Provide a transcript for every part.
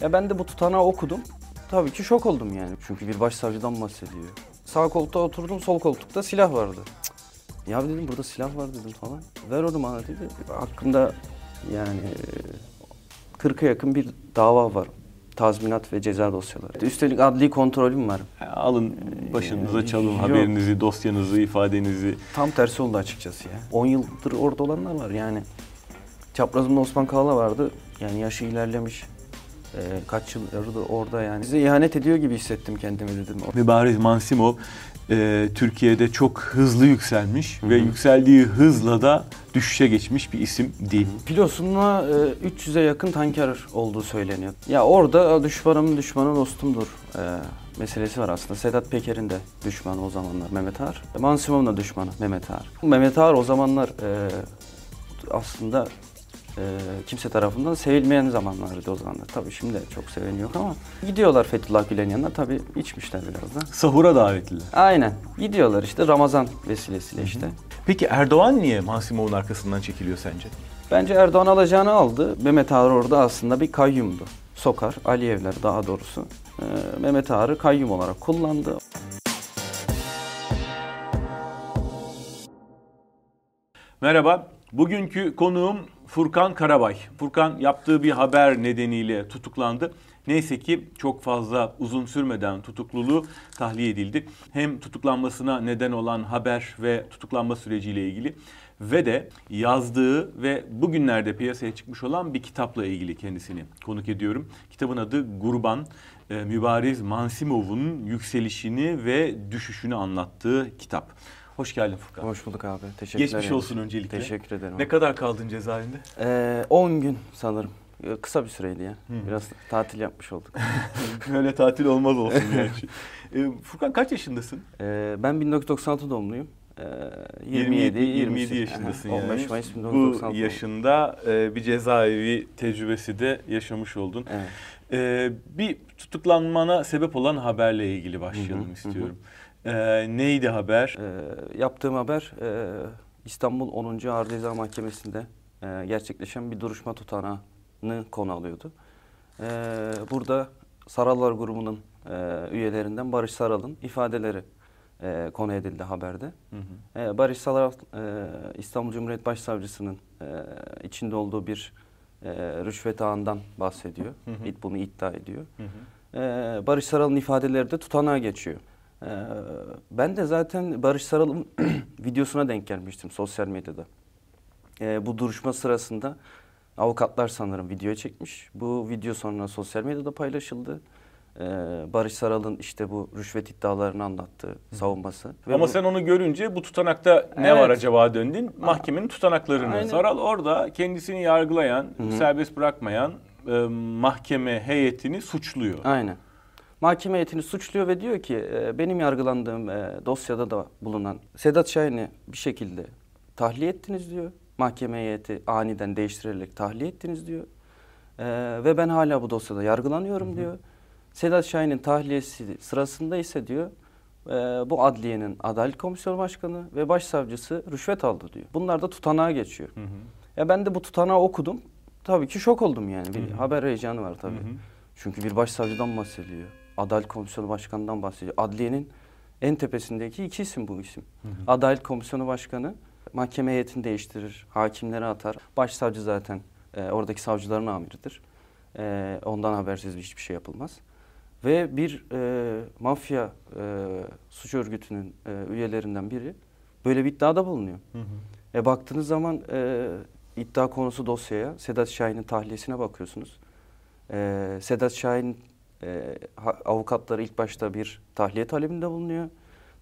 Ya ben de bu tutanağı okudum. Tabii ki şok oldum yani. Çünkü bir başsavcıdan bahsediyor. Sağ koltukta oturdum, sol koltukta silah vardı. Cık. Ya dedim burada silah var dedim falan. Ver onu bana dedi. Hakkında yani e, 40'a yakın bir dava var. Tazminat ve ceza dosyaları. Üstelik adli kontrolüm var. Alın başınıza Yani çalın yok. haberinizi, dosyanızı, ifadenizi. Tam tersi oldu açıkçası ya. 10 yıldır orada olanlar var yani. Çaprazımda Osman Kavala vardı. Yani yaşı ilerlemiş. Ee, kaç yıldır orada yani. Size ihanet ediyor gibi hissettim kendimi dedim. Mübariz Mansimov e, Türkiye'de çok hızlı yükselmiş ve yükseldiği hızla da düşüşe geçmiş bir isim değil. Pilosunda e, 300'e yakın tanker olduğu söyleniyor. Ya orada düşmanımın düşmanı dostumdur e, meselesi var aslında. Sedat Peker'in de düşmanı o zamanlar Mehmet Ağar. Mansimov'un da düşmanı Mehmet Ağar. Mehmet Ağar o zamanlar e, aslında e, kimse tarafından sevilmeyen zamanlardı o zamanlar. Tabii şimdi de çok seven yok ama gidiyorlar Fethullah Gülen yanına tabii içmişler biraz da. Sahura davetliler. Aynen gidiyorlar işte Ramazan vesilesiyle işte. Peki Erdoğan niye Mansimov'un arkasından çekiliyor sence? Bence Erdoğan alacağını aldı. Mehmet Ağar orada aslında bir kayyumdu. Sokar, Aliyevler daha doğrusu. Ee, Mehmet Ağar'ı kayyum olarak kullandı. Merhaba. Bugünkü konuğum Furkan Karabay. Furkan yaptığı bir haber nedeniyle tutuklandı. Neyse ki çok fazla uzun sürmeden tutukluluğu tahliye edildi. Hem tutuklanmasına neden olan haber ve tutuklanma süreciyle ilgili ve de yazdığı ve bugünlerde piyasaya çıkmış olan bir kitapla ilgili kendisini konuk ediyorum. Kitabın adı Gurban. Ee, Mübariz Mansimov'un yükselişini ve düşüşünü anlattığı kitap. Hoş geldin Furkan. Hoş bulduk abi. Teşekkür Geçmiş olsun öncelikle. Teşekkür ederim. Ne kadar kaldın cezaevinde? Ee, 10 gün sanırım. Ee, Kısa bir süreydi ya. Biraz tatil yapmış olduk. Böyle tatil olmaz olsun gerçi. Ee, Furkan kaç yaşındasın? Ee, ben 1996 doğumluyum. Ee, 27, 27, 27 yaşındasın yani. 15 Mayıs Bu 1996 yaşında e, bir cezaevi tecrübesi de yaşamış oldun. Evet. Ee, bir tutuklanmana sebep olan haberle ilgili başlayalım Hı hı, istiyorum. Ee, neydi haber? Ee, yaptığım haber e, İstanbul 10. Ağır Ceza Mahkemesi'nde e, gerçekleşen bir duruşma tutanağını konu alıyordu. Ee, burada Sarallar grubunun e, üyelerinden Barış Saral'ın ifadeleri e, konu edildi haberde. Hı hı. E, Barış Saral e, İstanbul Cumhuriyet Başsavcısının e, içinde olduğu bir e, rüşvet ağından bahsediyor. Hı hı. Bunu iddia ediyor. Hı hı. Ee, Barış Saral'ın ifadeleri de tutanağa geçiyor. Ee, ben de zaten Barış Saral'ın videosuna denk gelmiştim sosyal medyada. Ee, bu duruşma sırasında avukatlar sanırım video çekmiş. Bu video sonra sosyal medyada paylaşıldı. Ee, Barış Saral'ın işte bu rüşvet iddialarını anlattığı savunması. Ve Ama bu- sen onu görünce bu tutanakta ne Evet. var acaba döndün? Mahkemenin tutanaklarını. Aynen. Saral orada kendisini yargılayan, serbest bırakmayan e, mahkeme heyetini suçluyor. Aynen. Mahkeme heyetini suçluyor ve diyor ki e, benim yargılandığım e, dosyada da bulunan Sedat Şahin'i bir şekilde tahliye ettiniz diyor. Mahkeme heyeti aniden değiştirerek tahliye ettiniz diyor. E, ve ben hala bu dosyada yargılanıyorum diyor. Sedat Şahin'in tahliyesi sırasında ise diyor e, bu adliyenin Adalet Komisyonu Başkanı ve Başsavcısı rüşvet aldı diyor. Bunlar da tutanağa geçiyor. Hı hı. Ya ben de bu tutanağı okudum. Tabii ki şok oldum yani. Bir haber heyecanı var tabii. Hı hı. Çünkü bir başsavcıdan bahsediyor. Adalet Komisyonu Başkanı'ndan bahsediyor. Adliyenin en tepesindeki iki isim bu isim. Adalet Komisyonu Başkanı mahkeme heyetini değiştirir, hakimleri atar. Başsavcı zaten e, oradaki savcıların amiridir. E, ondan habersiz hiçbir şey yapılmaz. Ve bir e, mafya e, suç örgütünün e, üyelerinden biri böyle bir iddiada bulunuyor. Hı hı. E baktığınız zaman e, iddia konusu dosyaya Sedat Şahin'in tahliyesine bakıyorsunuz. E, Sedat Şahin e, avukatları ilk başta bir tahliye talebinde bulunuyor.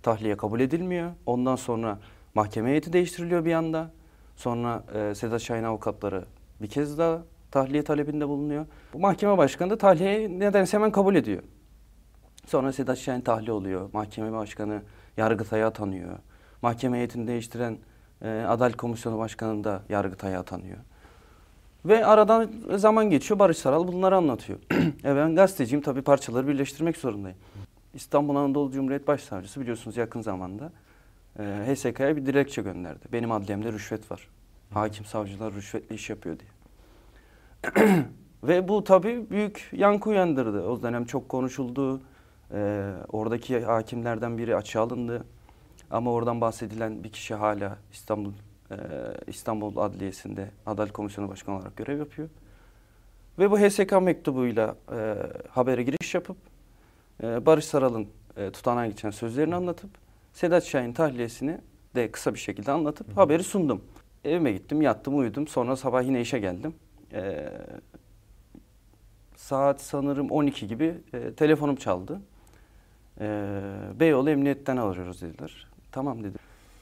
Tahliye kabul edilmiyor. Ondan sonra mahkeme heyeti değiştiriliyor bir anda. Sonra e, Sedat Şahin avukatları bir kez daha tahliye talebinde bulunuyor. Bu mahkeme başkanı da tahliyeyi nedense hemen kabul ediyor. Sonra Sedat Şahin tahliye oluyor. Mahkeme başkanı Yargıtay'a atanıyor. Mahkeme heyetini değiştiren e, Adalet Komisyonu Başkanı da Yargıtay'a atanıyor. Ve aradan zaman geçiyor. Barış Saral bunları anlatıyor. e ben gazeteciyim tabii parçaları birleştirmek zorundayım. İstanbul Anadolu Cumhuriyet Başsavcısı biliyorsunuz yakın zamanda e, HSK'ya bir dilekçe gönderdi. Benim adliyemde rüşvet var. Hakim savcılar rüşvetli iş yapıyor diye. Ve bu tabii büyük yankı uyandırdı. O dönem çok konuşuldu. Ee, oradaki hakimlerden biri açığa alındı. Ama oradan bahsedilen bir kişi hala İstanbul e, İstanbul Adliyesi'nde Adalet Komisyonu Başkanı olarak görev yapıyor. Ve bu HSK mektubuyla e, habere giriş yapıp e, Barış Saral'ın e, tutanağa geçen sözlerini anlatıp Sedat Şahin tahliyesini de kısa bir şekilde anlatıp haberi sundum. Evime gittim, yattım, uyudum. Sonra sabah yine işe geldim. E, saat sanırım 12 gibi e, telefonum çaldı. E, Beyoğlu Emniyet'ten arıyoruz dediler. Tamam dedim.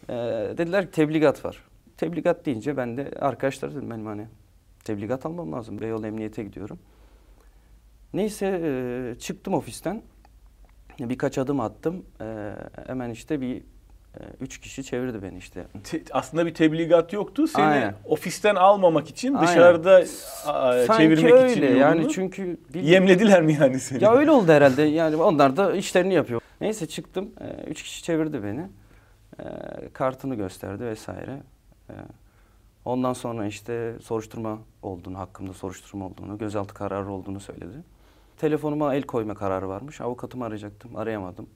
E, dediler ki tebligat var. Tebligat deyince ben de arkadaşlar dedim benim hani tebligat almam lazım. Beyoğlu Emniyet'e gidiyorum. Neyse e, çıktım ofisten. Birkaç adım attım. E, hemen işte bir e, üç kişi çevirdi beni işte. Te- aslında bir tebligat yoktu. Seni Aynen. ofisten almamak için Aynen. dışarıda a, Sanki çevirmek öyle için yani yolunu çünkü bir- yemlediler mi yani seni? Ya öyle oldu herhalde. Yani onlar da işlerini yapıyor. Neyse çıktım. Ee, üç kişi çevirdi beni. Ee, kartını gösterdi vesaire. Ee, ondan sonra işte soruşturma olduğunu, hakkımda soruşturma olduğunu, gözaltı kararı olduğunu söyledi. Telefonuma el koyma kararı varmış. Avukatımı arayacaktım. Arayamadım.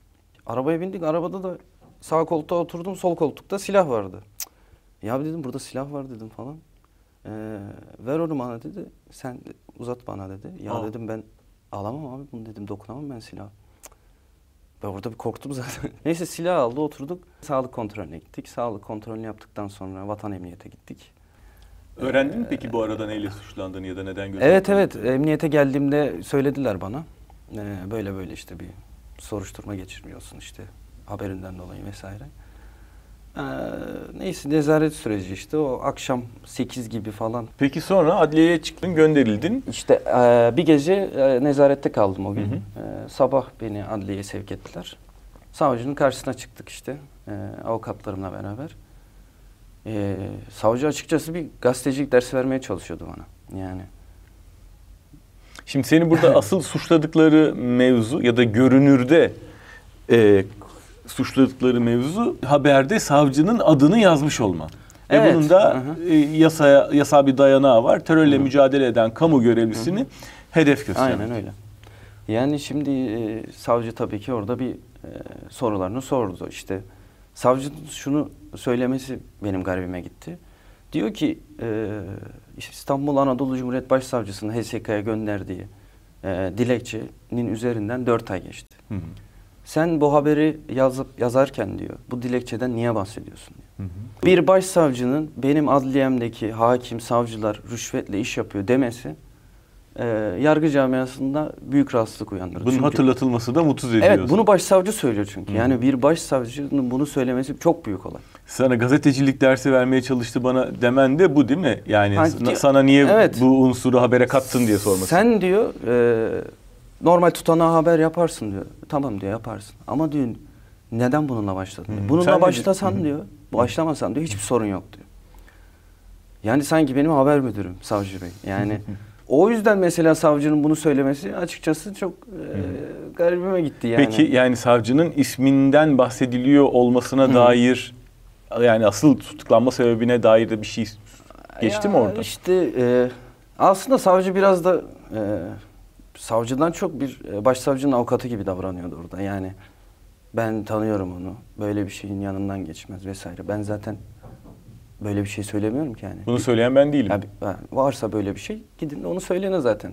Arabaya bindik. Arabada da sağ koltuğa oturdum. Sol koltukta silah vardı. Cık. Ya dedim burada silah var dedim falan. Ee, ver onu bana dedi. Sen uzat bana dedi. Ya Aa. dedim ben alamam abi bunu dedim. Dokunamam ben silah. Ben orada bir korktum zaten. Neyse silah aldı oturduk. Sağlık kontrolüne gittik. Sağlık kontrolünü yaptıktan sonra vatan emniyete gittik. Öğrendin mi peki bu arada neyle suçlandığını ya da neden gözaltına Evet evet emniyete geldiğimde söylediler bana. Ee, böyle böyle işte bir soruşturma geçirmiyorsun işte haberinden dolayı vesaire. Ee, neyse nezaret süreci işte o akşam 8 gibi falan. Peki sonra adliyeye çıktın gönderildin. İşte e, bir gece e, nezarette kaldım o gün. Hı hı. E, sabah beni adliyeye sevk ettiler. Savcının karşısına çıktık işte e, avukatlarımla beraber. E, savcı açıkçası bir gazetecilik dersi vermeye çalışıyordu bana. Yani Şimdi seni burada asıl suçladıkları mevzu ya da görünürde e, suçladıkları mevzu haberde savcının adını yazmış olman. Ve Evet, bunun da hı hı. e, yasaya yasal bir dayanağı var. Terörle mücadele eden kamu görevlisini hedef göstermek. Aynen öyle. Yani şimdi e, savcı tabii ki orada bir e, sorularını sordu. İşte savcının şunu söylemesi benim garibime gitti. Diyor ki e, İstanbul Anadolu Cumhuriyet Başsavcısının HSK'ya gönderdiği e, dilekçenin üzerinden 4 ay geçti. Hı hı. Sen bu haberi yazıp yazarken diyor bu dilekçeden niye bahsediyorsun diyor. Hı hı. Bir başsavcının benim adliyemdeki hakim, savcılar rüşvetle iş yapıyor demesi e, yargı camiasında büyük rahatsızlık uyandırdı. Bunun Çünkü- hatırlatılması da mutsuz ediyor. Evet bunu başsavcı söylüyor çünkü. Hı. Yani bir başsavcının bunu söylemesi çok büyük olay. Sana gazetecilik dersi vermeye çalıştı bana demen de bu değil mi? Yani Ha, sana- di- sana niye Evet. bu unsuru habere kattın diye sorması. Sen diyor e, normal tutanağa haber yaparsın diyor. Tamam diyor yaparsın. Ama diyor neden bununla başladın? diyor. Bununla Sen başlasan Hı. diyor. Başlamasan diyor hiçbir sorun yok diyor. Yani sanki benim haber müdürüm savcı bey. Yani o yüzden mesela savcının bunu söylemesi açıkçası çok e, garibime gitti yani. Peki yani savcının isminden bahsediliyor olmasına dair yani asıl tutuklanma sebebine dair de bir şey geçti mi Ya orada? İşte e, aslında savcı biraz da e, savcıdan çok bir e, başsavcının avukatı gibi davranıyordu orada. Yani ben tanıyorum onu. Böyle bir şeyin yanından geçmez vesaire. Ben zaten böyle bir şey söylemiyorum ki yani. Bunu söyleyen ben değilim. Ya bir- ha, varsa böyle bir şey gidin onu söylene zaten.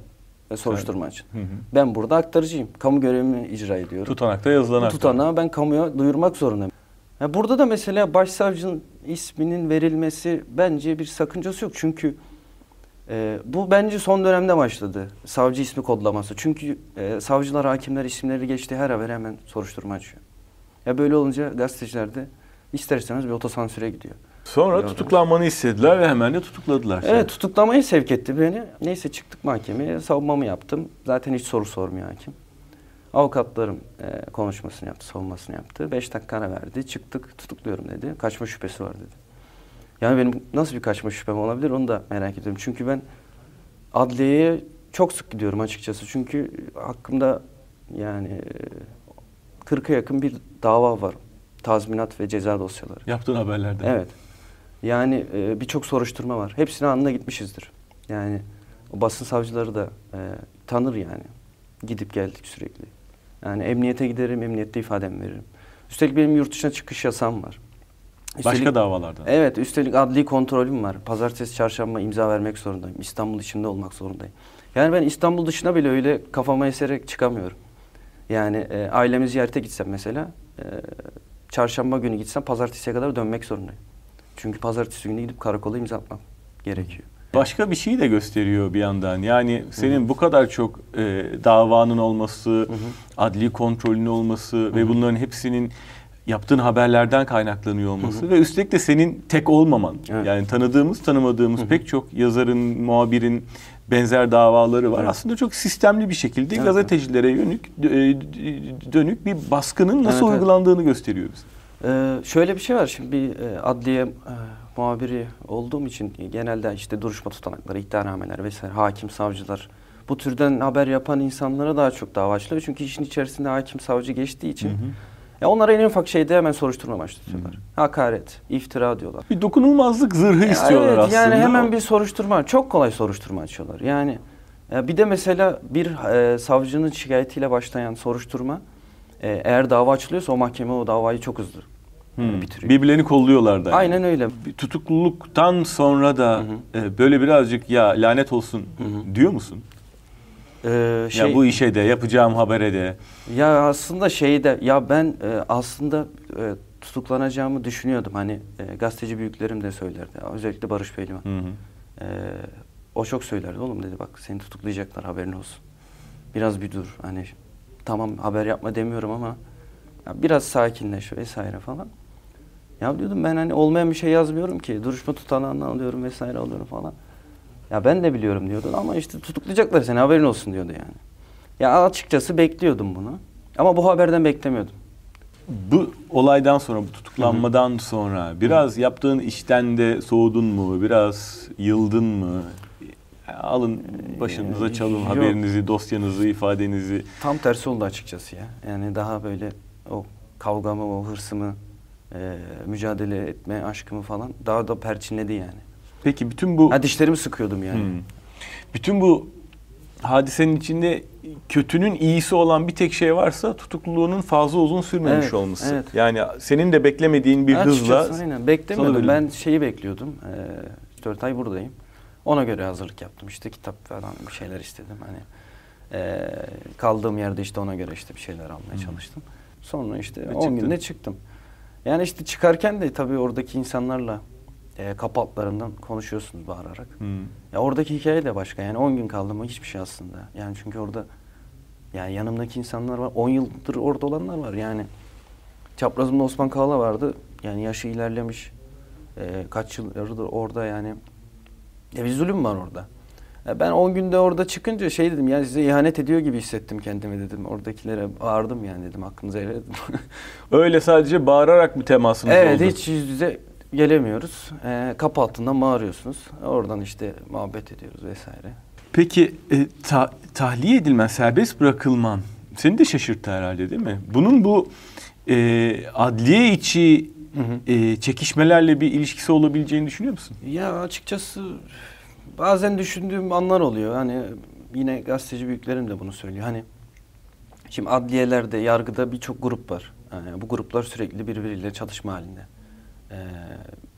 Soruşturma için. Hı hı. Ben burada aktarıcıyım. Kamu görevimi icra ediyorum. Tutanakta yazılan Bu tutanağı ben kamuya duyurmak zorundayım. Ya burada da mesela başsavcının isminin verilmesi bence bir sakıncası yok. Çünkü e, bu bence son dönemde başladı. Savcı ismi kodlaması. Çünkü e, savcılar, hakimler isimleri geçtiği her haber hemen soruşturma açıyor. Ya böyle olunca gazeteciler de ister istemez bir otosansüre gidiyor. Sonra Gördüm. tutuklanmanı istediler ve hemen de tutukladılar. seni. Evet tutuklamaya sevk etti beni. Neyse çıktık mahkemeye. Savunmamı yaptım. Zaten hiç soru sormuyor hakim. Avukatlarım e, konuşmasını yaptı, savunmasını yaptı. Beş dakika ara verdi. Çıktık tutukluyorum dedi. Kaçma şüphesi var dedi. Yani benim nasıl bir kaçma şüphem olabilir onu da merak ediyorum. Çünkü ben adliyeye çok sık gidiyorum açıkçası. Çünkü hakkımda yani e, 40'a yakın bir dava var. Tazminat ve ceza dosyaları. Yaptığın haberlerden. Evet. Yani e, birçok soruşturma var. Hepsine anında gitmişizdir. Yani O basın savcıları da e, tanır yani. Gidip geldik sürekli. Yani emniyete giderim, emniyette ifadem veririm. Üstelik benim yurt dışına çıkış yasam var. Başka davalardan. Evet, üstelik adli kontrolüm var. Pazartesi, çarşamba imza vermek zorundayım. İstanbul içinde olmak zorundayım. Yani ben İstanbul dışına bile öyle kafama eserek çıkamıyorum. Yani e, ailemi ziyarete gitsem mesela, e, çarşamba günü gitsem pazartesiye kadar dönmek zorundayım. Çünkü pazartesi günü gidip karakola imza atmam gerekiyor. Başka bir şey de gösteriyor bir yandan. Yani senin bu kadar çok e, davanın olması, adli kontrolün olması ve bunların hepsinin yaptığın haberlerden kaynaklanıyor olması ve üstelik de senin tek olmaman. Evet. Yani tanıdığımız, tanımadığımız pek çok yazarın, muhabirin benzer davaları var. Evet. Aslında çok sistemli bir şekilde Evet. gazetecilere yönük e, dönük bir baskının nasıl Evet, evet. uygulandığını gösteriyor bize. Ee, şöyle bir şey var şimdi bir e, adliye e, muhabiri olduğum için genelde işte duruşma tutanakları, iddianameler vesaire hakim, savcılar bu türden haber yapan insanlara daha çok dava açılıyor. Çünkü işin içerisinde hakim, savcı geçtiği için ya onlara en ufak şeyde hemen soruşturma başlatıyorlar. Hakaret, iftira diyorlar. Bir dokunulmazlık zırhı Ya istiyorlar evet, aslında. Yani hemen bir soruşturma, çok kolay soruşturma açıyorlar. Yani e, bir de mesela bir e, savcının şikayetiyle başlayan soruşturma e, eğer dava açılıyorsa o mahkeme o davayı çok hızlı Hmm. bitiriyor. Birbirlerini kolluyorlar da. yani. Aynen öyle. Tutukluluktan sonra da e, böyle birazcık ya lanet olsun diyor musun? Ee, şey, ya bu işe de yapacağım habere de. ya aslında şeyde ya ben e, aslında e, tutuklanacağımı düşünüyordum. Hani e, gazeteci büyüklerim de söylerdi. Özellikle Barış Pehlivan. Hı hı. E, o çok söylerdi. Oğlum dedi bak seni tutuklayacaklar haberin olsun. Biraz bir dur. Hani tamam haber yapma demiyorum ama ya biraz sakinleş vesaire falan. Ya diyordum ben hani olmayan bir şey yazmıyorum ki. Duruşma tutanağını alıyorum vesaire alıyorum falan. Ya ben de biliyorum diyordu ama işte tutuklayacaklar seni haberin olsun diyordu yani. Ya açıkçası bekliyordum bunu. Ama bu haberden beklemiyordum. Bu olaydan sonra, bu tutuklanmadan sonra biraz yaptığın işten de soğudun mu? Biraz yıldın mı? Alın başınıza Ee, çalın yok. haberinizi, dosyanızı, ifadenizi. Tam tersi oldu açıkçası ya. Yani daha böyle o kavgamı, o hırsımı, e, mücadele etme aşkımı falan daha da perçinledi yani. Peki bütün bu Ha dişlerimi sıkıyordum yani. Hmm. bütün bu hadisenin içinde kötünün iyisi olan bir tek şey varsa tutukluluğunun fazla uzun sürmemiş Evet, olması. evet. Yani senin de beklemediğin bir hızla Açıkçası aynen beklemiyordum. Ben şeyi bekliyordum. E, 4 ay buradayım. Ona göre hazırlık yaptım. İşte kitap falan bir şeyler istedim. Hani e, kaldığım yerde işte ona göre işte bir şeyler almaya çalıştım. Sonra işte Ve 10 çıktın. günde çıktım. Yani işte çıkarken de tabii oradaki insanlarla e, kapı altlarından konuşuyorsunuz bağırarak. Hmm. Ya oradaki hikaye de başka. Yani 10 gün kaldım ama hiçbir şey aslında. Yani çünkü orada yani yanımdaki insanlar var. 10 yıldır orada olanlar var. Yani çaprazımda Osman Kavala vardı. Yani yaşı ilerlemiş. e, kaç yıldır orada yani. Ya bir zulüm var orada. Ya ben 10 günde orada çıkınca şey dedim yani size ihanet ediyor gibi hissettim kendimi dedim. Oradakilere bağırdım yani dedim hakkınızı helal edin. Öyle sadece bağırarak bir temasınız evet oldu. hiç yüz yüze gelemiyoruz. E, kapı altından bağırıyorsunuz. Oradan işte muhabbet ediyoruz vesaire. Peki e, ta- tahliye edilmen, serbest bırakılman seni de şaşırttı herhalde değil mi? Bunun bu e, adliye içi e, çekişmelerle bir ilişkisi olabileceğini düşünüyor musun? Ya açıkçası bazen düşündüğüm anlar oluyor. Hani yine gazeteci büyüklerim de bunu söylüyor. Hani şimdi adliyelerde, yargıda birçok grup var. Yani bu gruplar sürekli birbiriyle çatışma halinde. Ee,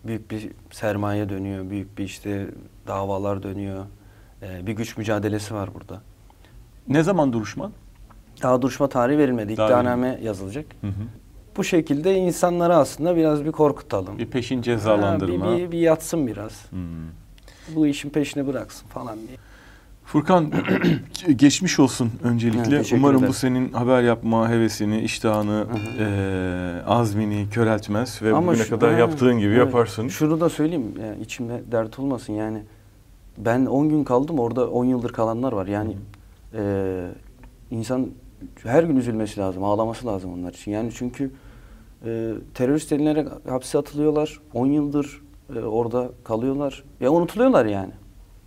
büyük bir sermaye dönüyor, büyük bir işte davalar dönüyor. Ee, bir güç mücadelesi var burada. Ne zaman duruşman? Daha duruşma tarihi verilmedi. Daha İddianame yazılacak. Hı hı. Bu şekilde insanları aslında biraz bir korkutalım. Bir peşin Ha, cezalandırma. bir, bir, bir yatsın biraz. Hmm. Bu işin peşine bıraksın falan diye. Furkan geçmiş olsun öncelikle. Evet, Umarım bu senin haber yapma hevesini, iştahını, eee, azmini köreltmez ve bugüne şu- kadar ha, yaptığın gibi evet. yaparsın. Şunu da söyleyeyim yani içimde dert olmasın yani. Ben 10 gün kaldım orada 10 yıldır kalanlar var. Yani e, insan her gün üzülmesi lazım, ağlaması lazım onlar için. Yani çünkü e, terörist denilerek hapse atılıyorlar. 10 yıldır e, orada kalıyorlar. Ya unutuluyorlar yani.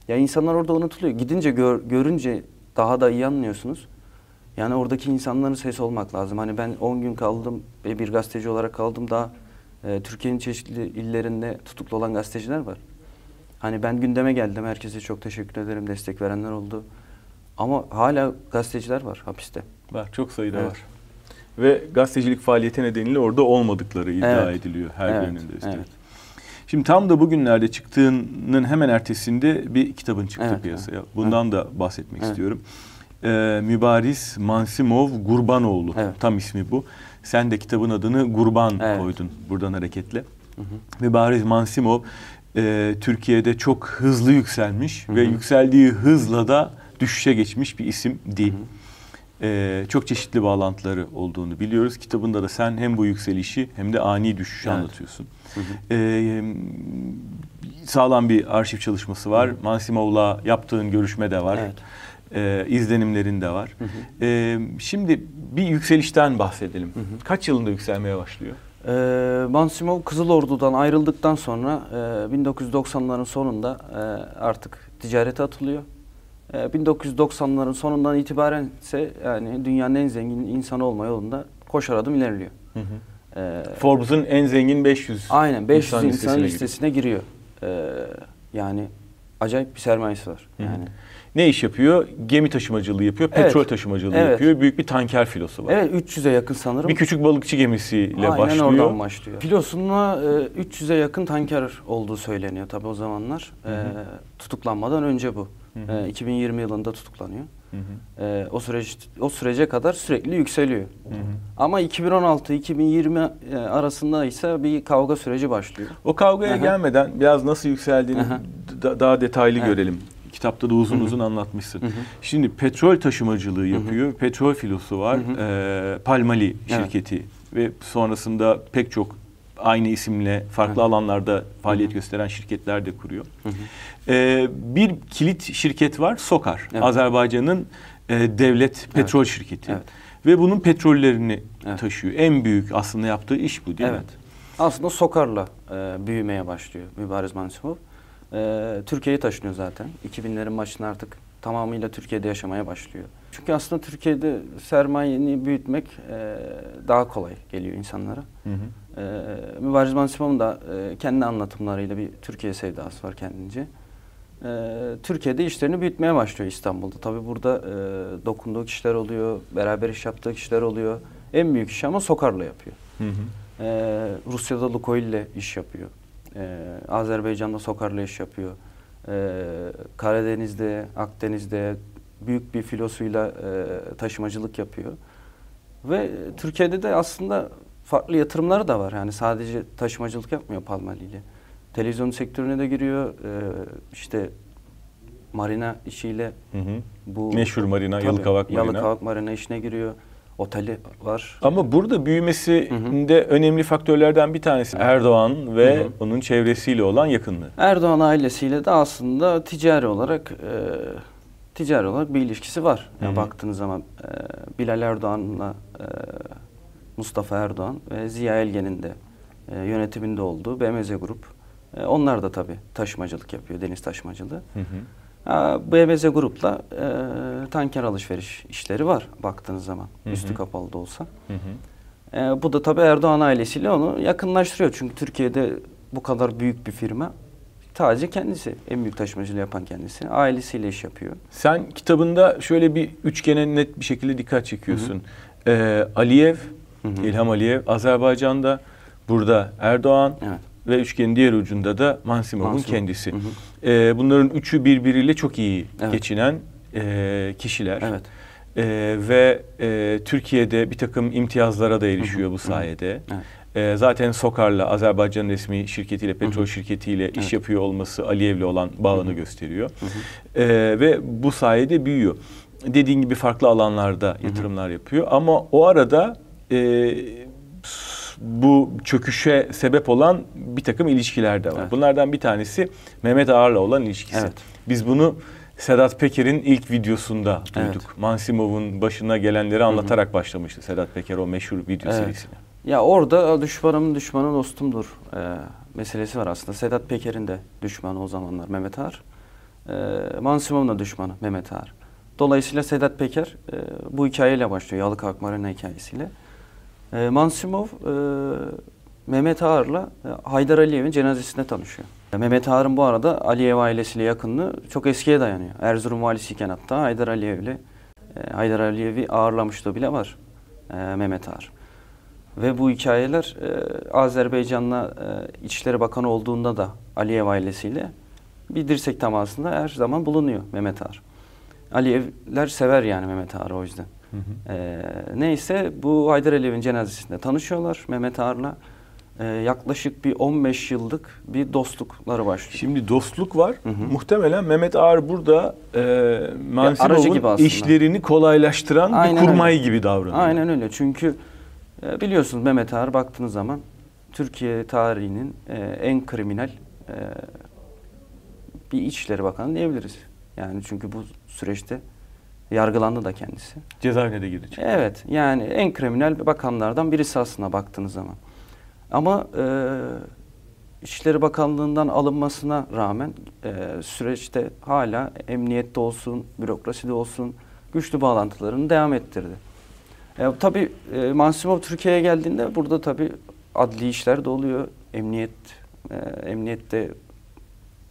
Ya insanlar orada unutuluyor. Gidince gör- görünce daha da iyi anlıyorsunuz. Yani oradaki insanların sesi olmak lazım. Hani ben 10 gün kaldım ve bir gazeteci olarak kaldım. Daha e, Türkiye'nin çeşitli illerinde tutuklu olan gazeteciler var. Hani ben gündeme geldim. Herkese çok teşekkür ederim. Destek verenler oldu. Ama hala gazeteciler var hapiste. Var, çok sayıda Evet. var. Ve gazetecilik faaliyeti nedeniyle orada olmadıkları iddia Evet. ediliyor her Evet, birinin de üstelik. evet. Şimdi tam da bugünlerde çıktığının hemen ertesinde bir kitabın çıktı Evet, piyasaya. Bundan da bahsetmek Evet. istiyorum. Ee, Mübariz Mansimov Gurbanoğlu. Evet. Tam ismi bu. Sen de kitabın adını Gurban Evet. koydun buradan hareketle. Mübariz Mansimov e, Türkiye'de çok hızlı yükselmiş ve yükseldiği hızla da düşüşe geçmiş bir isim değil. E, çok çeşitli bağlantıları olduğunu biliyoruz. Kitabında da sen hem bu yükselişi hem de ani düşüşü Evet. anlatıyorsun. E, sağlam bir arşiv çalışması var. Mansimov'la yaptığın görüşme de var. Evet. E, izlenimlerin de var. E, şimdi bir yükselişten bahsedelim. Kaç yılında yükselmeye başlıyor? Ee, Mansimov Kızıl Ordu'dan ayrıldıktan sonra e, 1990'ların sonunda e, artık ticarete atılıyor. E, 1990'ların sonundan itibaren ise yani dünyanın en zengin insanı olma yolunda koşar adım ilerliyor. E, Forbes'un en zengin 500 aynen 500 insan insan, listesine giriyor. listesine giriyor. E, yani acayip bir sermayesi var. Hı hı. Yani. Ne iş yapıyor? Gemi taşımacılığı yapıyor, Evet. petrol taşımacılığı Evet. yapıyor. Büyük bir tanker filosu var. Evet 300'e yakın sanırım. Bir küçük balıkçı gemisiyle Aynen başlıyor. oradan başlıyor. Filosunda e, 300'e yakın tanker olduğu söyleniyor tabii o zamanlar. E, tutuklanmadan önce bu. Hı hı. E, 2020 yılında tutuklanıyor. Hı hı. E, o süreç o sürece kadar sürekli yükseliyor. Hı hı. Ama 2016-2020 e, arasında ise bir kavga süreci başlıyor. O kavgaya Aha. gelmeden biraz nasıl yükseldiğini Aha. da- daha detaylı Evet. görelim. Kitapta da uzun uzun anlatmışsın. Şimdi petrol taşımacılığı yapıyor. Petrol filosu var. Ee, Palmali Evet. şirketi ve sonrasında pek çok aynı isimle farklı Hı. alanlarda faaliyet gösteren şirketler de kuruyor. Hı hı. Ee, bir kilit şirket var, Sokar. Evet. Azerbaycan'ın e, devlet petrol şirketi. Evet. Ve bunun petrollerini Evet. taşıyor. En büyük aslında yaptığı iş bu değil evet. mi? Aslında Sokar'la e, büyümeye başlıyor Mübariz Mansimov. E, Türkiye'ye taşınıyor zaten. 2000'lerin başında artık tamamıyla Türkiye'de yaşamaya başlıyor. Çünkü aslında Türkiye'de sermayeni büyütmek e, daha kolay geliyor insanlara. Hı hı. E, Mübariz Mansimov'un da e, kendi anlatımlarıyla bir Türkiye sevdası var kendince. E, Türkiye'de işlerini büyütmeye başlıyor İstanbul'da. Tabii burada e, dokunduğu kişiler oluyor, beraber iş yaptığı kişiler oluyor. En büyük işi ama Sokar'la yapıyor. Hı hı. Ee, Rusya'da Lukoil'le iş yapıyor. Ee, Azerbaycan'da Sokar'la iş yapıyor. Ee, Karadeniz'de, Akdeniz'de büyük bir filosuyla e, taşımacılık yapıyor. Ve Türkiye'de de aslında farklı yatırımları da var. Yani sadece taşımacılık yapmıyor Palmali ile. Televizyon sektörüne de giriyor. Ee, işte marina işiyle Hı hı. bu Meşhur marina, Tabii, Yalıkavak Marina. Yalıkavak marina işine giriyor. Oteli var. Ama burada büyümesinde önemli faktörlerden bir tanesi Erdoğan ve Hı hı. onun çevresiyle olan yakınlığı. Erdoğan ailesiyle de aslında ticari olarak e, ticari olarak bir ilişkisi var. Yani Hı hı. baktığınız zaman e, Bilal Erdoğan'la e, Mustafa Erdoğan ve Ziya Elgen'in de e, yönetiminde olduğu BMZ Grup. E, onlar da tabii taşımacılık yapıyor, deniz taşımacılığı. Hı hı. Ha, BMZ Grup'la e, tanker alışveriş işleri var baktığınız zaman. Hı hı. Üstü kapalı da olsa. Hı hı. E, bu da tabii Erdoğan ailesiyle onu yakınlaştırıyor. Çünkü Türkiye'de bu kadar büyük bir firma sadece kendisi. En büyük taşımacılığı yapan kendisi. Ailesiyle iş yapıyor. Sen kitabında şöyle bir üçgene net bir şekilde dikkat çekiyorsun. Ee, Aliyev, Hı hı. İlham Aliyev, Azerbaycan'da burada Erdoğan Evet. Ve üçgenin diğer ucunda da Mansimov'un Mansimov. kendisi. Hı hı. Ee, bunların üçü birbiriyle çok iyi Evet. geçinen e, kişiler. Evet. Ee, ve e, Türkiye'de bir takım imtiyazlara da erişiyor bu sayede. Evet. Ee, zaten Sokar'la Azerbaycan resmi şirketiyle, petrol şirketiyle iş Evet. yapıyor olması Aliyev'le olan bağını gösteriyor. Ee, ve bu sayede büyüyor. Dediğin gibi farklı alanlarda yatırımlar yapıyor. Ama o arada e, bu çöküşe sebep olan bir takım ilişkiler de var. Evet. Bunlardan bir tanesi Mehmet Ağar'la olan ilişkisi. Evet. Biz bunu Sedat Peker'in ilk videosunda Evet. duyduk. Mansimov'un başına gelenleri anlatarak başlamıştı Sedat Peker o meşhur video Evet. serisine. Ya orada düşmanım düşmanı dostumdur e, meselesi var aslında. Sedat Peker'in de düşmanı o zamanlar Mehmet Ağar. E, Mansimov'un da düşmanı Mehmet Ağar. Dolayısıyla Sedat Peker e, bu hikayeyle başlıyor. Yalıkavak Marina hikayesiyle. E, Mansimov e, Mehmet Ağar'la e, Haydar Aliyev'in cenazesinde tanışıyor. Mehmet Ağar'ın bu arada Aliyev ailesiyle yakınlığı çok eskiye dayanıyor. Erzurum valisiyken hatta Haydar Aliyev'le e, Haydar Aliyev'i ağırlamışlığı bile var e, Mehmet Ağar. Ve bu hikayeler Azerbaycan'la İçişleri Bakanı olduğunda da Aliyev ailesiyle bir dirsek temasında her zaman bulunuyor Mehmet Ağar. Aliyevler sever yani Mehmet Ağar'ı o yüzden. Hı hı. E, neyse bu Haydar Aliyev'in cenazesinde tanışıyorlar Mehmet Ağar'la. E, yaklaşık bir 15 yıllık bir dostlukları başlıyor. Şimdi dostluk var. Hı hı. Muhtemelen Mehmet Ağar burada e, aslında. işlerini kolaylaştıran Aynen bir kurmay öyle. gibi davranıyor. Aynen öyle. Çünkü e, biliyorsunuz Mehmet Ağar baktığınız zaman Türkiye tarihinin e, en kriminal e, bir İçişleri Bakanı diyebiliriz. Yani çünkü bu süreçte yargılandı da kendisi. Cezaevine de girdi. Evet yani en kriminal bakanlardan birisi aslında baktığınız zaman. Ama e, İçişleri Bakanlığı'ndan alınmasına rağmen e, süreçte hala emniyette olsun, bürokraside olsun güçlü bağlantılarını devam ettirdi. E, tabii e, Mansimov Türkiye'ye geldiğinde burada tabii adli işler de oluyor, emniyet, e, emniyette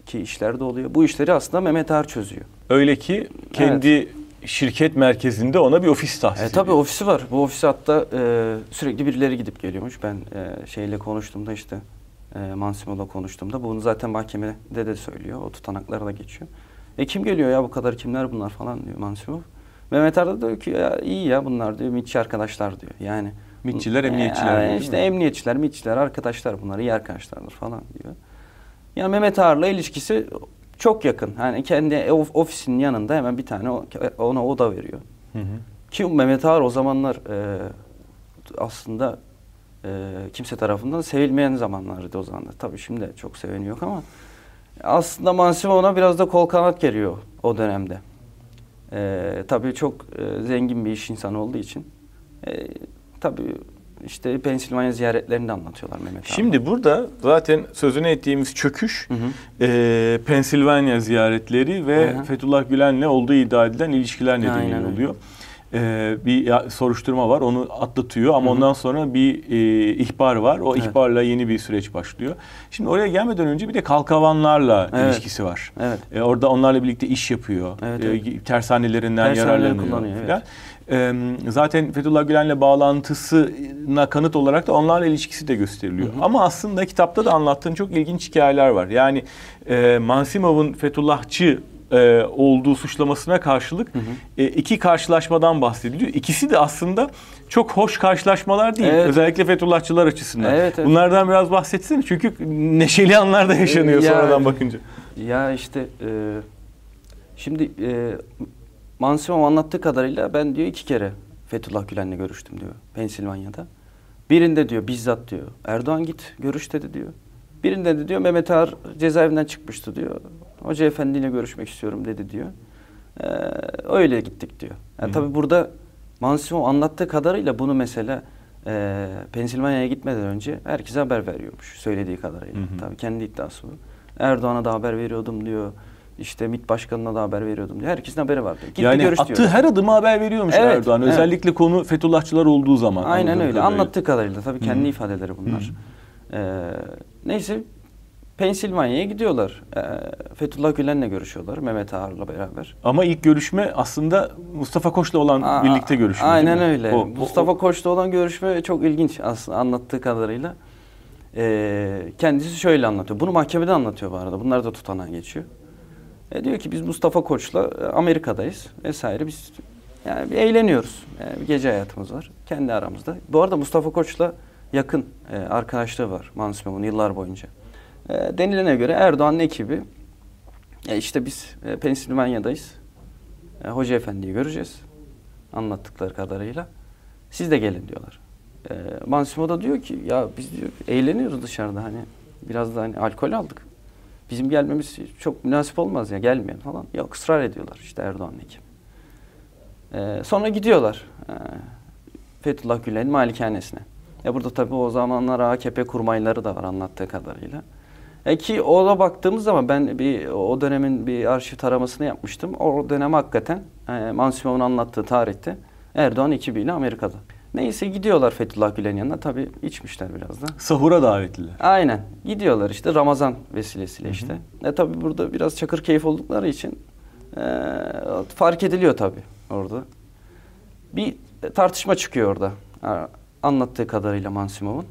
ki işler de oluyor. Bu işleri aslında Mehmet Ağar çözüyor. Öyle ki kendi şirket merkezinde ona bir ofis tahsis E, tabii ofisi var. Bu ofise hatta e, sürekli birileri gidip geliyormuş. Ben e, şeyle konuştuğumda işte e, Mansimo'la konuştuğumda bunu zaten mahkemede de söylüyor. O tutanaklara da geçiyor. E kim geliyor ya bu kadar kimler bunlar falan diyor Mansimov. Mehmet Arda diyor ki ya iyi ya bunlar diyor mitçi arkadaşlar diyor. Yani Mitçiler, E, emniyetçiler işte mi? emniyetçiler, mitçiler arkadaşlar bunlar iyi arkadaşlardır falan diyor. Yani Mehmet Ağar'la ilişkisi çok yakın. Hani kendi of- ofisinin yanında hemen bir tane ona oda veriyor. Hı hı. Ki Mehmet Ağar o zamanlar e, aslında e, kimse tarafından sevilmeyen zamanlardı o zamanlar. Tabii şimdi çok seveni yok ama aslında Mansur ona biraz da kol kanat geriyor o dönemde. E, tabii çok e, zengin bir iş insanı olduğu için. E, tabii işte Pensilvanya ziyaretlerini de anlatıyorlar Mehmet Ağar. Şimdi burada zaten sözünü ettiğimiz çöküş Hı hı. e, Pensilvanya ziyaretleri ve Hı hı. Fethullah Gülen'le olduğu iddia edilen ilişkiler nedeniyle Aynen oluyor. E, bir soruşturma var onu atlatıyor ama Hı hı. ondan sonra bir e, ihbar var. O Evet. ihbarla yeni bir süreç başlıyor. Şimdi oraya gelmeden önce bir de kalkavanlarla Evet. ilişkisi var. Evet. E, orada onlarla birlikte iş yapıyor. Evet, E, evet. tersanelerinden Tersaneleri yararlanıyor. kullanıyor, filan. E, zaten Fethullah Gülen'le bağlantısına kanıt olarak da onlarla ilişkisi de gösteriliyor. Ama aslında kitapta da anlattığın çok ilginç hikayeler var. Yani e, Mansimov'un Fethullahçı e, olduğu suçlamasına karşılık e, iki karşılaşmadan bahsediliyor. İkisi de aslında çok hoş karşılaşmalar değil. Evet. Özellikle Fethullahçılar açısından. Evet, evet. Bunlardan biraz bahsetsene. Çünkü neşeli anlar da yaşanıyor Ee, ya- sonradan bakınca. Ya işte e, şimdi e, Mansimov anlattığı kadarıyla ben diyor iki kere Fethullah Gülen'le görüştüm diyor Pensilvanya'da. Birinde diyor bizzat diyor Erdoğan git görüş dedi diyor. Birinde de diyor Mehmet Ağar cezaevinden çıkmıştı diyor. Hoca efendiyle görüşmek istiyorum dedi diyor. Ee, öyle gittik diyor. Yani tabii burada Mansimov anlattığı kadarıyla bunu mesela e, Pensilvanya'ya gitmeden önce herkese haber veriyormuş söylediği kadarıyla. Hı hı. Tabii kendi iddiası bu. Erdoğan'a da haber veriyordum diyor. İşte MİT Başkanı'na da haber veriyordum diyor. Herkesin haberi var diyor. Gitti yani görüş attığı diyor. her adıma haber veriyormuş Evet, Erdoğan. evet. Özellikle konu Fethullahçılar olduğu zaman. Aynen öyle. kadarıyla. Anlattığı kadarıyla. Tabii kendi Hı. ifadeleri bunlar. Ee, neyse Pensilvanya'ya gidiyorlar. Ee, Fethullah Gülen'le görüşüyorlar. Mehmet Ağar'la beraber. Ama ilk görüşme aslında Mustafa Koç'la olan Aa, birlikte görüşme. Aynen öyle. O- o- Mustafa Koç'ta olan görüşme çok ilginç aslında anlattığı kadarıyla. Ee, kendisi şöyle anlatıyor. Bunu mahkemede anlatıyor bu arada. Bunlar da tutanağa geçiyor. E, diyor ki biz Mustafa Koç'la e, Amerika'dayız vesaire. Biz yani bir eğleniyoruz. Yani bir gece hayatımız var. Kendi aramızda. Bu arada Mustafa Koç'la yakın e, arkadaşlığı var Mansimov'un yıllar boyunca. E, denilene göre Erdoğan'ın ekibi e, işte biz e, Pensilvanya'dayız. E, Hoca Efendi'yi göreceğiz. Anlattıkları kadarıyla. Siz de gelin diyorlar. E, Mansimo da diyor ki ya biz diyor eğleniyoruz dışarıda hani biraz da hani alkol aldık. Bizim gelmemiz çok münasip olmaz ya gelmeyin falan. Yok ısrar ediyorlar işte Erdoğan'ın ekibi. E, sonra gidiyorlar e, Fethullah Gülen'in malikanesine. Ya burada tabii o zamanlar AKP kurmayları da var anlattığı kadarıyla. E ki ona baktığımız zaman ben bir o dönemin bir arşiv taramasını yapmıştım. O dönem hakikaten e, Mansimov'un anlattığı tarihte Erdoğan ekibiyle Amerika'da. Neyse gidiyorlar Fethullah Gülen yanına. Tabii içmişler biraz da. Sahura davetliler. Aynen. Gidiyorlar işte Ramazan vesilesiyle işte. E tabii burada biraz çakır keyif oldukları için e, fark ediliyor tabii orada. Bir tartışma çıkıyor orada. Anlattığı kadarıyla Mansimov'un.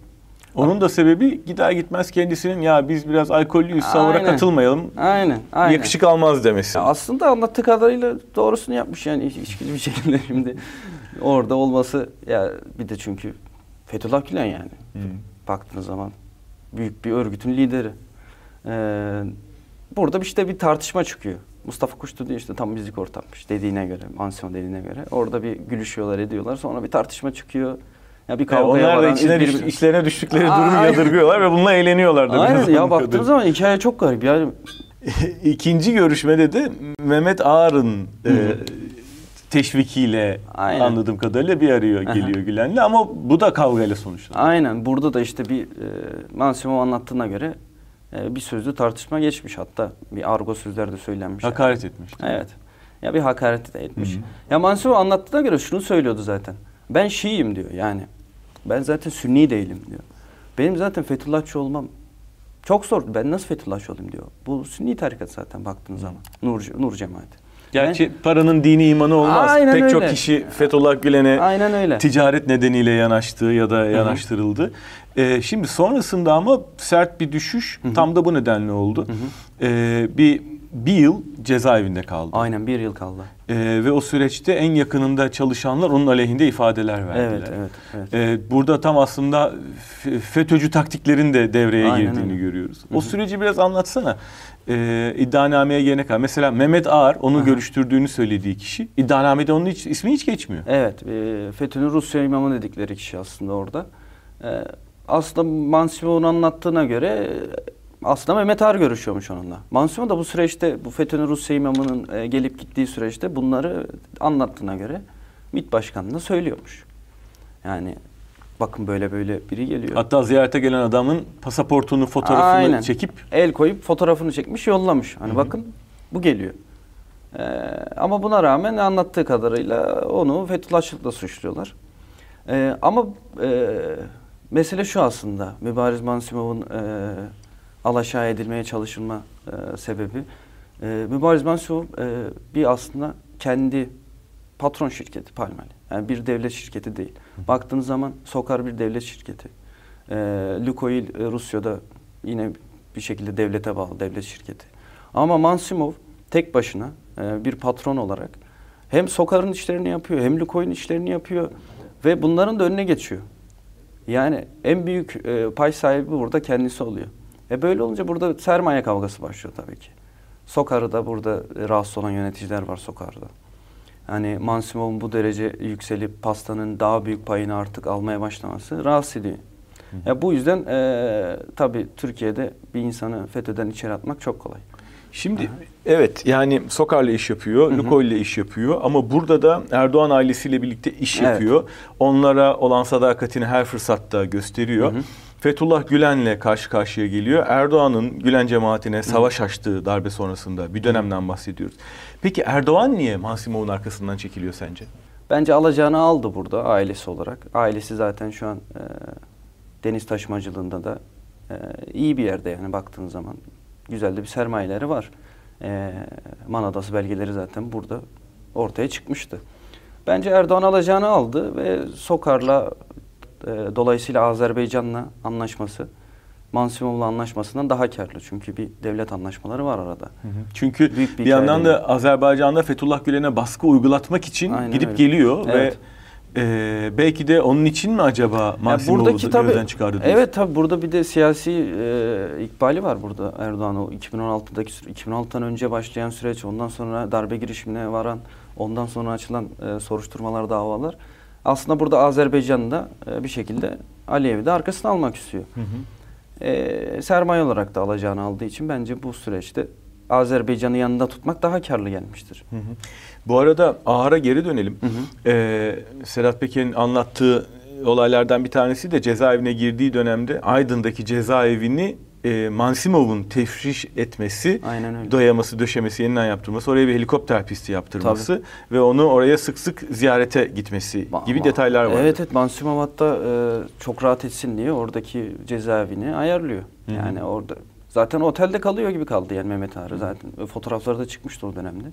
Onun da sebebi gider gitmez kendisinin ya biz biraz alkollüyüz Aynen. katılmayalım. Aynen. aynen. Yakışık almaz demesi. Ya aslında anlattığı kadarıyla doğrusunu yapmış yani hiçbir bir şekilde şimdi orada olması ya bir de çünkü Fethullah Gülen yani Hı. baktığınız zaman büyük bir örgütün lideri. Ee, burada işte bir tartışma çıkıyor. Mustafa Kuştu diyor işte tam müzik ortammış dediğine göre, mansiyon dediğine göre. Orada bir gülüşüyorlar, ediyorlar. Sonra bir tartışma çıkıyor. Ya bir E, kavgaya onlar da içine düş- birbirine- işlerine düştükleri Aa, durumu aynen. yadırgıyorlar ve bununla eğleniyorlar. da Aynen ya kadarıyla. zaman hikaye çok garip. Yani İkinci görüşmede de Mehmet Ağar'ın e, teşvikiyle Aynen. anladığım kadarıyla bir arıyor geliyor Gülen'le ama bu da kavgayla sonuçlanıyor. Aynen burada da işte bir e, Mansimov anlattığına göre e, bir sözlü tartışma geçmiş hatta bir argo sözler de söylenmiş. Hakaret etmiş. Evet. Ya bir hakaret de etmiş. Hı hı. Ya Mansimov anlattığına göre şunu söylüyordu zaten. Ben Şiiyim diyor yani. Ben zaten Sünni değilim diyor. Benim zaten Fethullahçı olmam çok zor. Ben nasıl Fethullahçı olayım diyor. Bu Sünni tarikat zaten baktığın zaman. Nur, Nur cemaati. Gerçi paranın dini imanı olmaz. Aynen Pek çok öyle. kişi Fethullah Gülen'e Aynen öyle. ticaret nedeniyle yanaştığı ya da yanaştırıldı. Ee, şimdi sonrasında ama sert bir düşüş tam da bu nedenle oldu. Ee, bir bir yıl cezaevinde kaldı. Aynen bir yıl kaldı. Ee, ve o süreçte en yakınında çalışanlar onun aleyhinde ifadeler verdiler. Evet, evet, evet. Ee, burada tam aslında FETÖ'cü taktiklerin de devreye Aynen girdiğini öyle. görüyoruz. O süreci biraz anlatsana. Ee, iddianameye gelene kadar. Mesela Mehmet Ağar, onu görüştürdüğünü söylediği kişi. İddianamede onun hiç, ismi hiç geçmiyor. Evet, e, FETÖ'nün Rusya imamı dedikleri kişi aslında orada. E, aslında Mansimov'un anlattığına göre aslında Mehmet Ağar görüşüyormuş onunla. Mansimo da bu süreçte bu FETÖ'nün Rusya imamının e, gelip gittiği süreçte bunları anlattığına göre MİT Başkanı'na söylüyormuş. Yani bakın böyle böyle biri geliyor. Hatta ziyarete gelen adamın pasaportunu, fotoğrafını Aynen. çekip El koyup fotoğrafını çekmiş yollamış. Hani bakın bu geliyor. Ee, ama buna rağmen anlattığı kadarıyla onu Fethullahçılıkla suçluyorlar. Ee, ama e, mesele şu aslında. Mübariz Mansimov'un e, alaşağı edilmeye çalışılma e, sebebi. E, Mübariz Mansimov e, bir aslında kendi patron şirketi Palmali. Yani bir devlet şirketi değil. Baktığınız zaman Sokar bir devlet şirketi. E, Lukoil e, Rusya'da yine bir şekilde devlete bağlı devlet şirketi. Ama Mansimov tek başına e, bir patron olarak hem Sokar'ın işlerini yapıyor hem Lukoil'in işlerini yapıyor ve bunların da önüne geçiyor. Yani en büyük e, pay sahibi burada kendisi oluyor. E böyle olunca burada sermaye kavgası başlıyor tabii ki. Sokar'da burada e, rahatsız olan yöneticiler var Sokar'da. Yani Mansimov'un bu derece yükselip pastanın daha büyük payını artık almaya başlaması rahatsız ediyor. Ya bu yüzden e, tabii Türkiye'de bir insanı FETÖ'den içeri atmak çok kolay. Şimdi evet yani Sokar'la iş yapıyor, Lukoil'le iş yapıyor ama burada da Erdoğan ailesiyle birlikte iş Evet. yapıyor. Onlara olan sadakatini her fırsatta gösteriyor. Fethullah Gülen'le karşı karşıya geliyor. Erdoğan'ın Gülen cemaatine savaş açtığı darbe sonrasında bir dönemden bahsediyoruz. Peki Erdoğan niye Mansimov'un arkasından çekiliyor sence? Bence alacağını aldı burada ailesi olarak. Ailesi zaten şu an e, deniz taşımacılığında da e, iyi bir yerde yani baktığın zaman. Güzel de bir sermayeleri var. E, Manadası belgeleri zaten burada ortaya çıkmıştı. Bence Erdoğan alacağını aldı ve Sokar'la e, dolayısıyla Azerbaycan'la anlaşması Mansimov'la anlaşmasından daha karlı. Çünkü bir devlet anlaşmaları var arada. Çünkü Büyük bir bir, yandan da Azerbaycan'da Fethullah Gülen'e baskı uygulatmak için Aynen gidip öyle. geliyor Evet. ve e, belki de onun için mi acaba Ya Mansimov'u buradaki tabii- gözden çıkardı diyorsun? Evet tabi burada bir de siyasi e, ikbali var burada Erdoğan o 2016'daki süre- 2016'dan önce başlayan süreç ondan sonra darbe girişimine varan ondan sonra açılan e, soruşturmalar davalar aslında burada Azerbaycan'da e, bir şekilde Aliyev'i de arkasına almak istiyor. Hı hı. E, sermaye olarak da alacağını aldığı için bence bu süreçte Azerbaycan'ı yanında tutmak daha karlı gelmiştir. Hı hı. Bu arada Ağar'a geri dönelim. Hı hı. Ee, Sedat Peker'in anlattığı olaylardan bir tanesi de cezaevine girdiği dönemde Aydın'daki cezaevini e, Mansimov'un tefriş etmesi, dayaması, döşemesi, yeniden yaptırması, oraya bir helikopter pisti yaptırması ve onu oraya sık sık ziyarete gitmesi Ma- gibi ma- detaylar var. Evet evet Mansimov hatta e, çok rahat etsin diye oradaki cezaevini ayarlıyor. Hı hı. Yani orada zaten otelde kalıyor gibi kaldı yani Mehmet Ağrı zaten. Fotoğrafları da çıkmıştı o dönemde.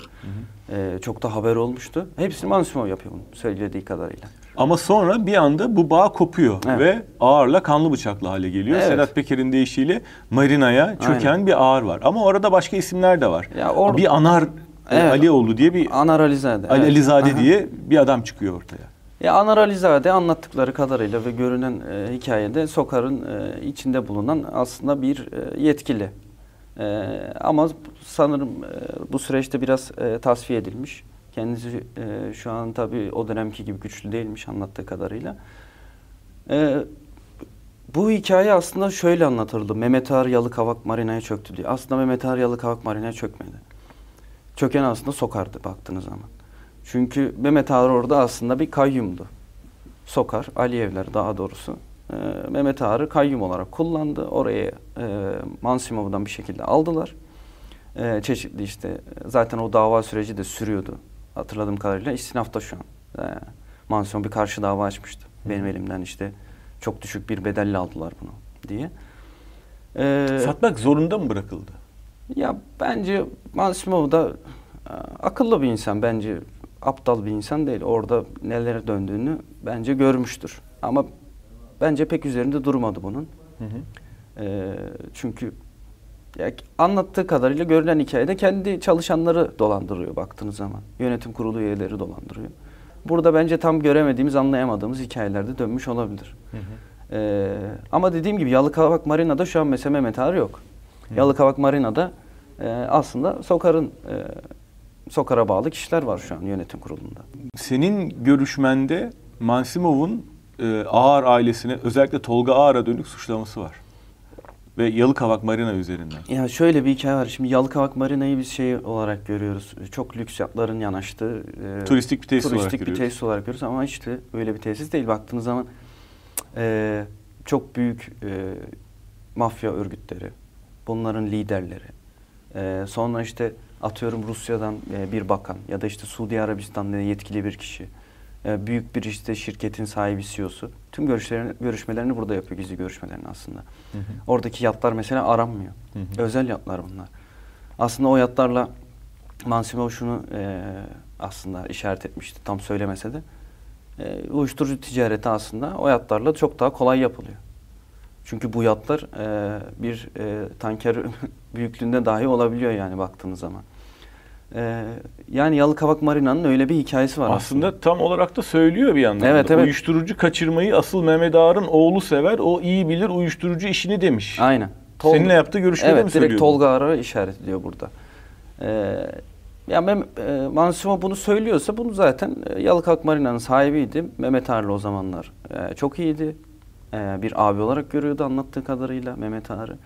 E, çok da haber olmuştu. Hepsini Mansimov yapıyor bunu söylediği kadarıyla. Ama sonra bir anda bu bağ kopuyor Evet. ve ağırla kanlı bıçaklı hale geliyor. Evet. Sedat Peker'in deyişiyle Marina'ya çöken Aynen. bir ağır var. Ama orada başka isimler de var. Ya or- bir Anar Evet. Alioğlu diye bir Anar Alizade. Ali evet. Alizade Aha. diye bir adam çıkıyor ortaya. Ya Anar Alizade anlattıkları kadarıyla ve görünen e, hikayede Sokar'ın e, içinde bulunan aslında bir e, yetkili. E, ama sanırım e, bu süreçte biraz e, tasfiye edilmiş. Kendisi e, şu an tabii o dönemki gibi güçlü değilmiş anlattığı kadarıyla. E, bu hikaye aslında şöyle anlatıldı. Mehmet Ağar Yalıkavak Marina'ya çöktü diye. Aslında Mehmet Ağar Yalıkavak Marina'ya çökmedi. Çöken aslında Sokar'dı baktığınız zaman. Çünkü Mehmet Ağar orada aslında bir kayyumdu. Sokar, Aliyevler daha doğrusu. e, Mehmet Ağar'ı kayyum olarak kullandı. Oraya e, Mansimov'dan bir şekilde aldılar. E, çeşitli işte zaten o dava süreci de sürüyordu. Hatırladığım kadarıyla istinafta şu an. E, Mansimov bir karşı dava açmıştı. Benim elimden işte çok düşük bir bedelle aldılar bunu diye. E, Satmak zorunda mı bırakıldı? ya bence Mansimov da e, akıllı bir insan bence aptal bir insan değil. Orada neler döndüğünü bence görmüştür. Ama bence pek üzerinde durmadı bunun. Hı hı. E, çünkü ya anlattığı kadarıyla görünen hikayede kendi çalışanları dolandırıyor baktığınız zaman. Yönetim kurulu üyeleri dolandırıyor. Burada bence tam göremediğimiz, anlayamadığımız hikayelerde dönmüş olabilir. Hı hı. Ee, ama dediğim gibi Yalıkavak Marina'da şu an mesela Mehmet Ağar yok. Hı. Yalıkavak Marina'da e, aslında Sokar'ın e, Sokar'a bağlı kişiler var şu an yönetim kurulunda. Senin görüşmende Mansimov'un e, Ağar ailesine özellikle Tolga Ağar'a dönük suçlaması var. Ve Yalıkavak Marina üzerinden. Ya şöyle bir hikaye var. Şimdi Yalıkavak Marina'yı biz şey olarak görüyoruz. Çok lüks yatların yanaştığı e, Turistik bir tesis olarak turistik bir görüyoruz. tesis olarak görüyoruz ama işte öyle bir tesis değil. Baktığınız zaman e, çok büyük e, mafya örgütleri, bunların liderleri, e, sonra işte atıyorum Rusya'dan e, bir bakan ya da işte Suudi Arabistan'da yetkili bir kişi, e, büyük bir işte şirketin sahibi CEO'su. Tüm görüşlerini, görüşmelerini burada yapıyor, gizli görüşmelerini aslında. Hı hı. Oradaki yatlar mesela aranmıyor. Hı hı. Özel yatlar bunlar. Aslında o yatlarla Mansimov şunu e, aslında işaret etmişti tam söylemese de. E, uyuşturucu ticareti aslında o yatlarla çok daha kolay yapılıyor. Çünkü bu yatlar e, bir e, tanker büyüklüğünde dahi olabiliyor yani baktığınız zaman. E, yani Yalıkavak Marina'nın öyle bir hikayesi var aslında. Aslında tam olarak da söylüyor bir yandan. Evet, da. evet. Uyuşturucu kaçırmayı asıl Mehmet Ağar'ın oğlu sever. O iyi bilir uyuşturucu işini demiş. Aynen. Tol- Seninle yaptığı görüşmede mi Evet direkt söylüyor? Tolga Arar'a işaret ediyor burada. Ee, ya Mem e, Mansimov bunu söylüyorsa bunu zaten e, Yalıkavak Marina'nın sahibiydi. Mehmet Ağar'la o zamanlar e, çok iyiydi. E, bir abi olarak görüyordu anlattığı kadarıyla Mehmet Ağar'ı.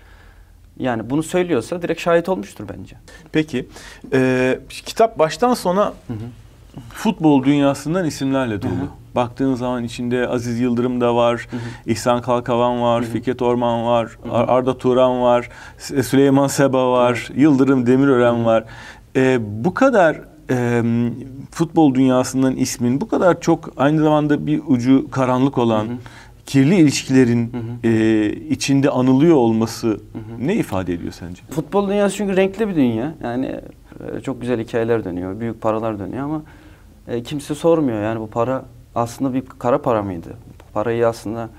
Yani bunu söylüyorsa direkt şahit olmuştur bence. Peki. e, kitap baştan sona Hı hı. futbol dünyasından isimlerle dolu. Hı hı. Baktığın zaman içinde Aziz Yıldırım da var, İhsan Kalkavan var, Fikret Orman var, Ar- Arda Turan var, Süleyman Seba var, Yıldırım Demirören var. E, bu kadar e, futbol dünyasından ismin bu kadar çok aynı zamanda bir ucu karanlık olan Hı hı. Kirli ilişkilerin Hı e, içinde anılıyor olması ne ifade ediyor sence? Futbol dünyası çünkü renkli bir dünya. Yani e, çok güzel hikayeler dönüyor, büyük paralar dönüyor ama e, kimse sormuyor. Yani bu para aslında bir kara para mıydı? Bu parayı aslında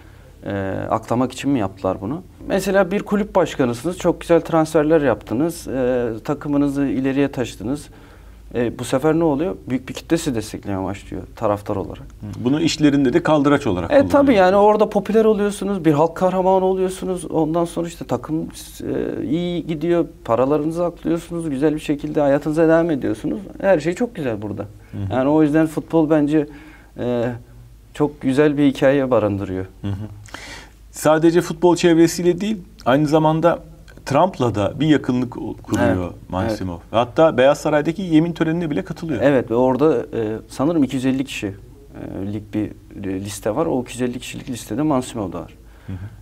e, aklamak için mi yaptılar bunu? Mesela bir kulüp başkanısınız, çok güzel transferler yaptınız, e, takımınızı ileriye taşıdınız. E, bu sefer ne oluyor? Büyük bir kitle sizi desteklemeye başlıyor taraftar olarak. Bunu işlerinde de kaldıraç olarak E tabii yani orada popüler oluyorsunuz, bir halk kahramanı oluyorsunuz. Ondan sonra işte takım e, iyi gidiyor, paralarınızı aklıyorsunuz, güzel bir şekilde hayatınıza devam ediyorsunuz. Her şey çok güzel burada. Yani o yüzden futbol bence e, çok güzel bir hikaye barındırıyor. Hı hı. Sadece futbol çevresiyle değil, aynı zamanda Trump'la da bir yakınlık kuruyor Evet, Mansimov. Hatta Beyaz Saray'daki yemin törenine bile katılıyor. Evet ve orada e, sanırım 250 kişi e, bir e, liste var. O 250 kişilik listede Mansimov da var.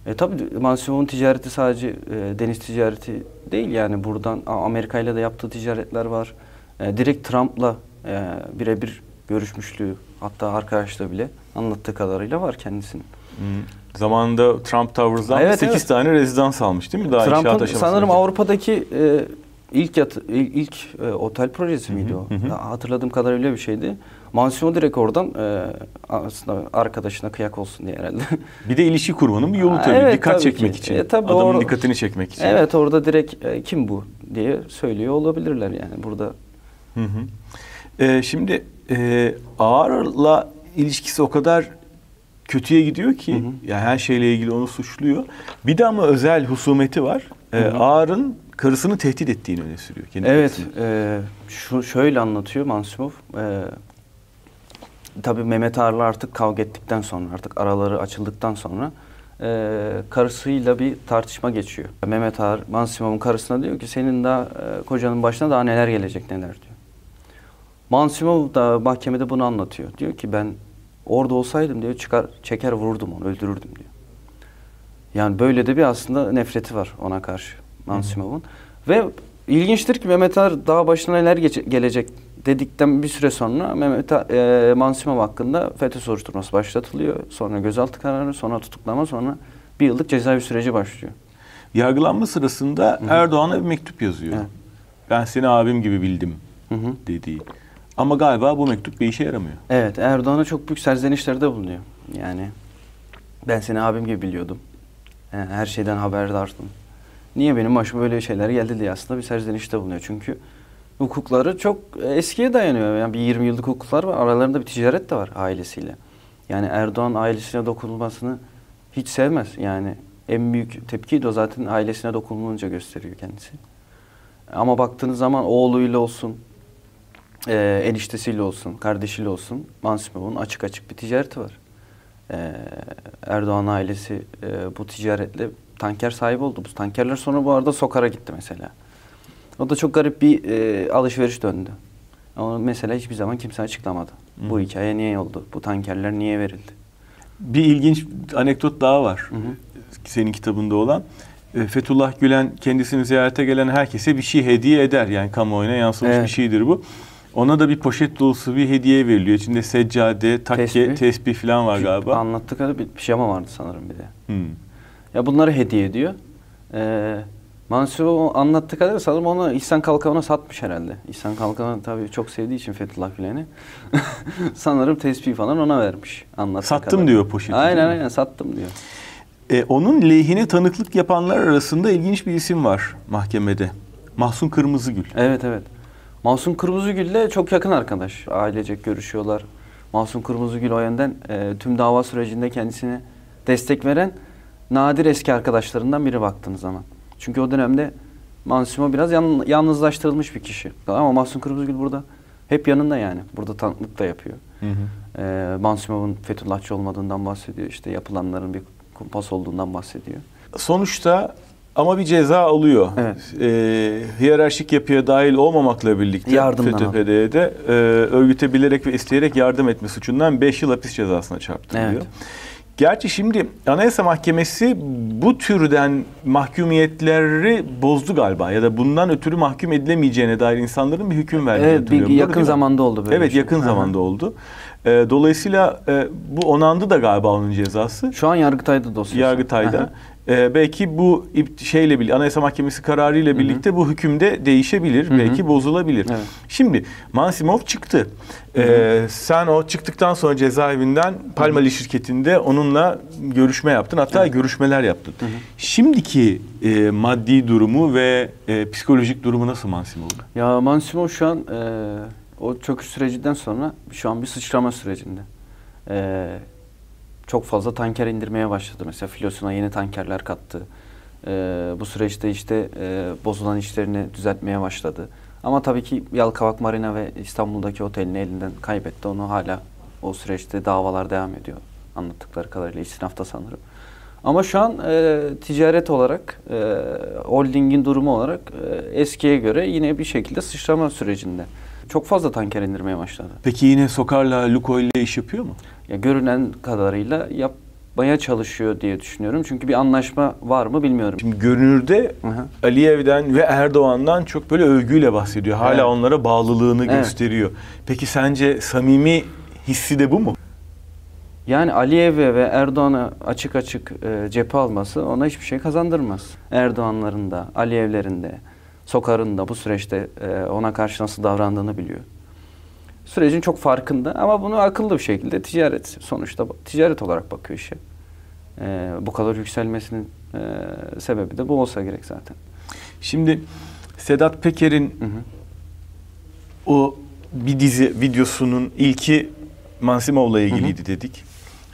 E tabii Mansimov'un ticareti sadece e, deniz ticareti değil yani buradan Amerika ile de yaptığı ticaretler var. E, direkt Trump'la e, birebir görüşmüşlüğü hatta arkadaşla bile anlattığı kadarıyla var kendisinin. Hı. Zamanında Trump Towers'dan Evet, 8 evet. tane rezidans almış değil mi? Daha Trump'ın sanırım Avrupa'daki e, ilk yat, il- ilk e, otel projesi miydi Hı hı, o? hı hı. Ya, Hatırladığım kadarıyla bir şeydi. Mansimo direkt oradan e, aslında arkadaşına kıyak olsun diye herhalde. Bir de ilişki kurmanın bir yolu tabii. evet, Dikkat tabii çekmek ki. için. E, tabii Adamın or- dikkatini çekmek için. evet orada direkt e, kim bu diye söylüyor olabilirler yani burada. Hı hı. Ee, şimdi e, Ağar'la ilişkisi o kadar kötüye gidiyor ki Hı hı. yani her şeyle ilgili onu suçluyor. Bir de ama özel husumeti var. Ee, Hı hı. Ağar'ın karısını tehdit ettiğini öne sürüyor. Kendi Evet, karısını. e, şu şöyle anlatıyor Mansimov. E, tabii Mehmet Ağar'la artık kavga ettikten sonra, artık araları açıldıktan sonra e, karısıyla bir tartışma geçiyor. Mehmet Ağar, Mansimov'un karısına diyor ki senin daha e, kocanın başına daha neler gelecek neler diyor. Mansimov da mahkemede bunu anlatıyor. Diyor ki ben orada olsaydım diyor çıkar çeker vururdum onu öldürürdüm diyor. Yani böyle de bir aslında nefreti var ona karşı Mansimov'un. Ve ilginçtir ki Mehmet Ağar daha başına neler gelecek dedikten bir süre sonra Mehmet e, Mansimov hakkında FETÖ soruşturması başlatılıyor. Sonra gözaltı kararı, sonra tutuklama, sonra bir yıllık cezaevi süreci başlıyor. Yargılanma sırasında Erdoğan'a bir mektup yazıyor. Evet. Ben seni abim gibi bildim Hı hı. dediği. Ama galiba bu mektup bir işe yaramıyor. Evet, Erdoğan'a çok büyük serzenişlerde bulunuyor. Yani ben seni abim gibi biliyordum. E, Her şeyden haberdardım. Niye benim başıma böyle şeyler geldi diye aslında bir serzenişte bulunuyor. Çünkü hukukları çok eskiye dayanıyor. Yani bir 20 yıllık hukuklar var. Aralarında bir ticaret de var ailesiyle. Yani Erdoğan ailesine dokunulmasını hiç sevmez. Yani en büyük tepkiyi de o zaten ailesine dokunulunca gösteriyor kendisi. Ama baktığınız zaman oğluyla olsun, e, eniştesiyle olsun, kardeşiyle olsun Mansimov'un açık açık bir ticareti var. E, Erdoğan ailesi e, bu ticaretle tanker sahibi oldu. Bu tankerler sonra bu arada Sokar'a gitti mesela. O da çok garip bir e, alışveriş döndü. Ama mesela hiçbir zaman kimse açıklamadı. Bu Hı. hikaye niye oldu? Bu tankerler niye verildi? Bir ilginç anekdot daha var. Hı hı. Senin kitabında olan. E, Fethullah Gülen kendisini ziyarete gelen herkese bir şey hediye eder. Yani kamuoyuna yansımış Evet. bir şeydir bu. Ona da bir poşet dolusu bir hediye veriliyor. İçinde seccade, takke, Tesbih. tesbih, falan var galiba. Anlattık kadar bir pijama vardı sanırım bir de. Hmm. Ya bunları hediye ediyor. Ee, Mansur anlattığı kadar sanırım onu İhsan Kalkan'a satmış herhalde. İhsan Kalkan tabii çok sevdiği için Fethullah Gülen'i. sanırım tespih falan ona vermiş. Anlattığı Sattım kadar. diyor poşeti, Aynen aynen sattım diyor. E, onun lehine tanıklık yapanlar arasında ilginç bir isim var mahkemede. Mahsun Kırmızıgül. Evet evet. Masum Kırmızıgül'le çok yakın arkadaş. Ailecek görüşüyorlar. Masum Kırmızıgül o yönden e, tüm dava sürecinde kendisine destek veren nadir eski arkadaşlarından biri baktığınız zaman. Çünkü o dönemde Mansum'a biraz yan- yalnızlaştırılmış bir kişi. Ama Masum Kırmızıgül burada hep yanında yani. Burada tanıklık da yapıyor. Hı hı. E, Mansumov'un Fethullahçı olmadığından bahsediyor. İşte yapılanların bir kumpas olduğundan bahsediyor. Sonuçta ama bir ceza alıyor. Evet. E, hiyerarşik yapıya dahil olmamakla birlikte Yardımdan FETÖ-PD'ye de e, örgüte bilerek ve isteyerek yardım etme suçundan 5 yıl hapis cezasına çarptırılıyor. Evet. Gerçi şimdi Anayasa Mahkemesi bu türden mahkumiyetleri bozdu galiba ya da bundan ötürü mahkum edilemeyeceğine dair insanların bir hüküm verdiğini Evet, bir hatırlıyorum. Doğru yakın zamanda oldu böyle Evet şey. yakın hı. zamanda oldu. E, dolayısıyla e, bu onandı da galiba onun cezası. Şu an Yargıtay'da dosyası. Yargıtay'da. Aha. Ee, belki bu şeyle birlikte Anayasa Mahkemesi kararı ile birlikte bu hükümde değişebilir, Hı hı. belki bozulabilir. Evet. Şimdi Mansimov çıktı. Ee, sen o çıktıktan sonra cezaevinden Palmali şirketinde onunla görüşme yaptın. Hatta görüşmeler yaptın. Şimdiki e, maddi durumu ve e, psikolojik durumu nasıl Mansimov'un? Ya Mansimov şu an e, o çöküş sürecinden sonra şu an bir sıçrama sürecinde. E, çok fazla tanker indirmeye başladı. Mesela filosuna yeni tankerler kattı. E, bu süreçte işte e, bozulan işlerini düzeltmeye başladı. Ama tabii ki Yalkavak Marina ve İstanbul'daki otelini elinden kaybetti. Onu hala o süreçte davalar devam ediyor. Anlattıkları kadarıyla istinafta sanırım. Ama şu an e, ticaret olarak, e, holdingin durumu olarak e, eskiye göre yine bir şekilde sıçrama sürecinde. Çok fazla tanker indirmeye başladı. Peki yine Sokar'la Lukoil ile iş yapıyor mu? Ya görünen kadarıyla yap, yapmaya çalışıyor diye düşünüyorum. Çünkü bir anlaşma var mı bilmiyorum. Şimdi görünürde hı. Aliyev'den ve Erdoğan'dan çok böyle övgüyle bahsediyor. Hala Evet. onlara bağlılığını Evet. gösteriyor. Peki sence samimi hissi de bu mu? Yani Aliyev'e ve Erdoğan'a açık açık e, cephe alması ona hiçbir şey kazandırmaz. Erdoğan'ların da, Aliyev'lerin de, Sokar'ın da bu süreçte e, ona karşı nasıl davrandığını biliyor. Sürecin çok farkında ama bunu akıllı bir şekilde ticaret sonuçta ticaret olarak bakıyor işe. E, bu kadar yükselmesinin e, sebebi de bu olsa gerek zaten. Şimdi Sedat Peker'in Hı hı. o bir dizi videosunun ilki Mansimov'la ilgiliydi dedik.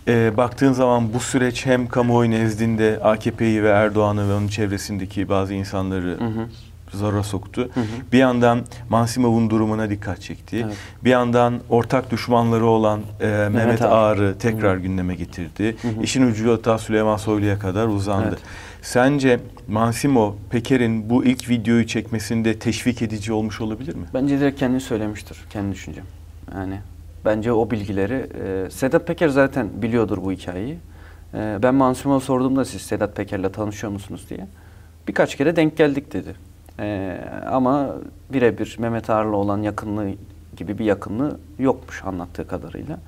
Ee, baktığın zaman bu süreç hem kamuoyu nezdinde AKP'yi ve Erdoğan'ı ve onun çevresindeki bazı insanları Hı hı. Zora soktu. Hı hı. Bir yandan Mansimov'un durumuna dikkat çekti. Evet. Bir yandan ortak düşmanları olan e, Mehmet, Ağar. Ağar'ı tekrar gündeme getirdi. Hı hı. İşin ucu hatta Süleyman Soylu'ya kadar uzandı. Evet. Sence Mansimov, Peker'in bu ilk videoyu çekmesinde teşvik edici olmuş olabilir mi? Bence direkt kendi söylemiştir, kendi düşüncem. Yani bence o bilgileri, e, Sedat Peker zaten biliyordur bu hikayeyi. E, ben Mansur'a sorduğumda siz Sedat Peker'le tanışıyor musunuz diye. Birkaç kere denk geldik dedi. E, ama birebir Mehmet Ağar'la olan yakınlığı gibi bir yakınlığı yokmuş anlattığı kadarıyla.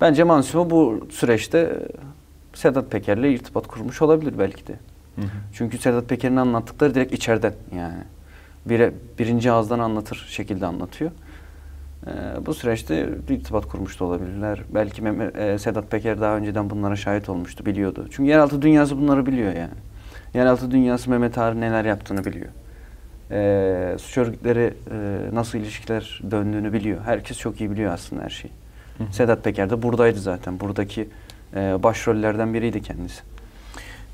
Bence Mansur bu süreçte Sedat Peker'le irtibat kurmuş olabilir belki de. Çünkü Sedat Peker'in anlattıkları direkt içeriden yani. Bire, birinci ağızdan anlatır şekilde anlatıyor. Ee, bu süreçte irtibat kurmuş da olabilirler. Belki Mehmet, e, Sedat Peker daha önceden bunlara şahit olmuştu, biliyordu. Çünkü yeraltı dünyası bunları biliyor yani. Yeraltı dünyası Mehmet Ağar'ın neler yaptığını biliyor. Ee, suç örgütleri e, nasıl ilişkiler döndüğünü biliyor. Herkes çok iyi biliyor aslında her şeyi. Hı hı. Sedat Peker de buradaydı zaten. Buradaki e, başrollerden biriydi kendisi.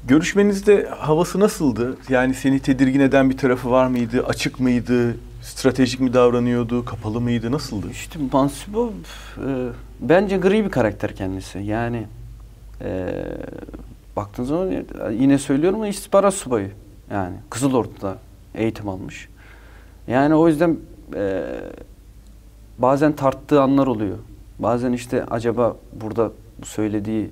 Görüşmenizde havası nasıldı? Yani seni tedirgin eden bir tarafı var mıydı? Açık mıydı? Stratejik mi davranıyordu? Kapalı mıydı? Nasıldı? İşte Mansipov e, bence gri bir karakter kendisi. Yani e, baktığınız zaman yine söylüyorum istihbarat subayı. Yani Kızılordu'da eğitim almış. Yani o yüzden e, bazen tarttığı anlar oluyor. Bazen işte acaba burada bu söylediği e,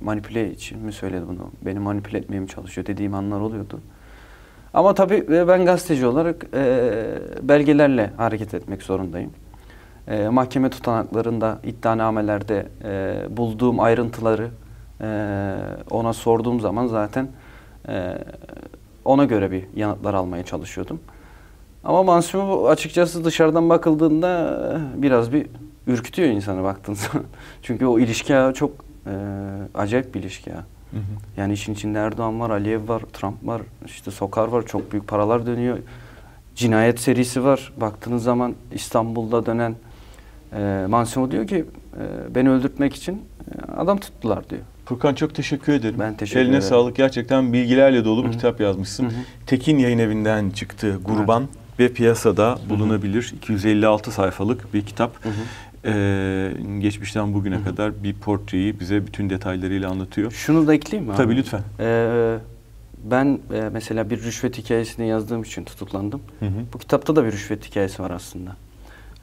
manipüle için mi söyledi bunu? Beni manipüle etmeye mi çalışıyor dediğim anlar oluyordu. Ama tabii e, ben gazeteci olarak e, belgelerle hareket etmek zorundayım. E, mahkeme tutanaklarında, iddianamelerde e, bulduğum ayrıntıları e, ona sorduğum zaman zaten e, ona göre bir yanıtlar almaya çalışıyordum. Ama Mansur açıkçası dışarıdan bakıldığında e, biraz bir ürkütüyor insanı baktığın zaman. Çünkü o ilişki çok e, acayip bir ilişki ağı. Hı hı. Yani işin içinde Erdoğan var, Aliyev var, Trump var, işte Sokar var. Çok büyük paralar dönüyor. Cinayet serisi var. Baktığınız zaman İstanbul'da dönen e, Mansimo diyor ki e, beni öldürtmek için e, adam tuttular diyor. Furkan çok teşekkür ederim. Ben teşekkür Eline ederim. sağlık. Gerçekten bilgilerle dolu bir kitap yazmışsın. Hı hı. Tekin Yayın Evi'nden çıktı. Gurban ve piyasada bulunabilir. 256 sayfalık bir kitap. Hı hı. Ee, geçmişten bugüne Hı hı. kadar bir portreyi bize bütün detaylarıyla anlatıyor. Şunu da ekleyeyim mi? abi? Tabii lütfen. Ee, ben e, mesela bir rüşvet hikayesini yazdığım için tutuklandım. Hı hı. Bu kitapta da bir rüşvet hikayesi var aslında.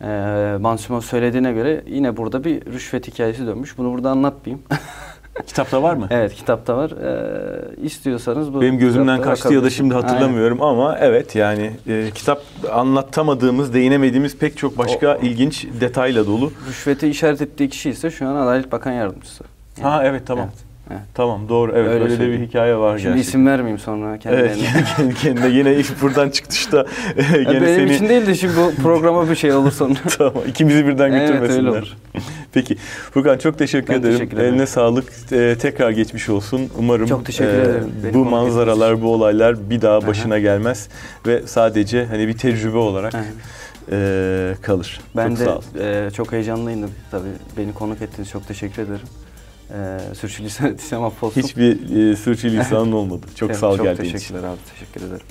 Ee, Mansimo söylediğine göre yine burada bir rüşvet hikayesi dönmüş. Bunu burada anlatmayayım. Kitapta var mı? evet kitapta var. Ee, istiyorsanız bu Benim gözümden kaçtı ya da şimdi hatırlamıyorum ama evet yani e, kitap anlatamadığımız, değinemediğimiz pek çok başka O- ilginç detayla dolu. Aynen. Rüşveti işaret ettiği kişi ise şu an Adalet Bakan Yardımcısı. Ha evet tamam. Evet, evet. Tamam doğru evet Öyle öyle, de bir hikaye var Şimdi gerçekten. isim vermeyeyim sonra kendilerine. Evet kendi kendine yine iş buradan çıktışta e, gene benim seni için değil de şimdi bu programa bir şey olur sonra. tamam ikimizi birden Evet, öyle götürmesinler. olur. Peki Furkan çok teşekkür Ben ederim. teşekkür ederim. Eline sağlık. E, tekrar geçmiş olsun. Umarım e, Çok teşekkür ederim. Beni bu manzaralar, bu olaylar bir daha Aha. başına gelmez ve sadece hani bir tecrübe olarak e, kalır. Ben çok de sağ ol. e, çok heyecanlıydım tabii. Beni konuk ettiğiniz çok teşekkür ederim. E, sürçülisan ettiysem affolsun. Hiçbir e, sürçülisanın olmadı. Çok sağ ol çok geldiğin için. teşekkürler abi. Teşekkür ederim.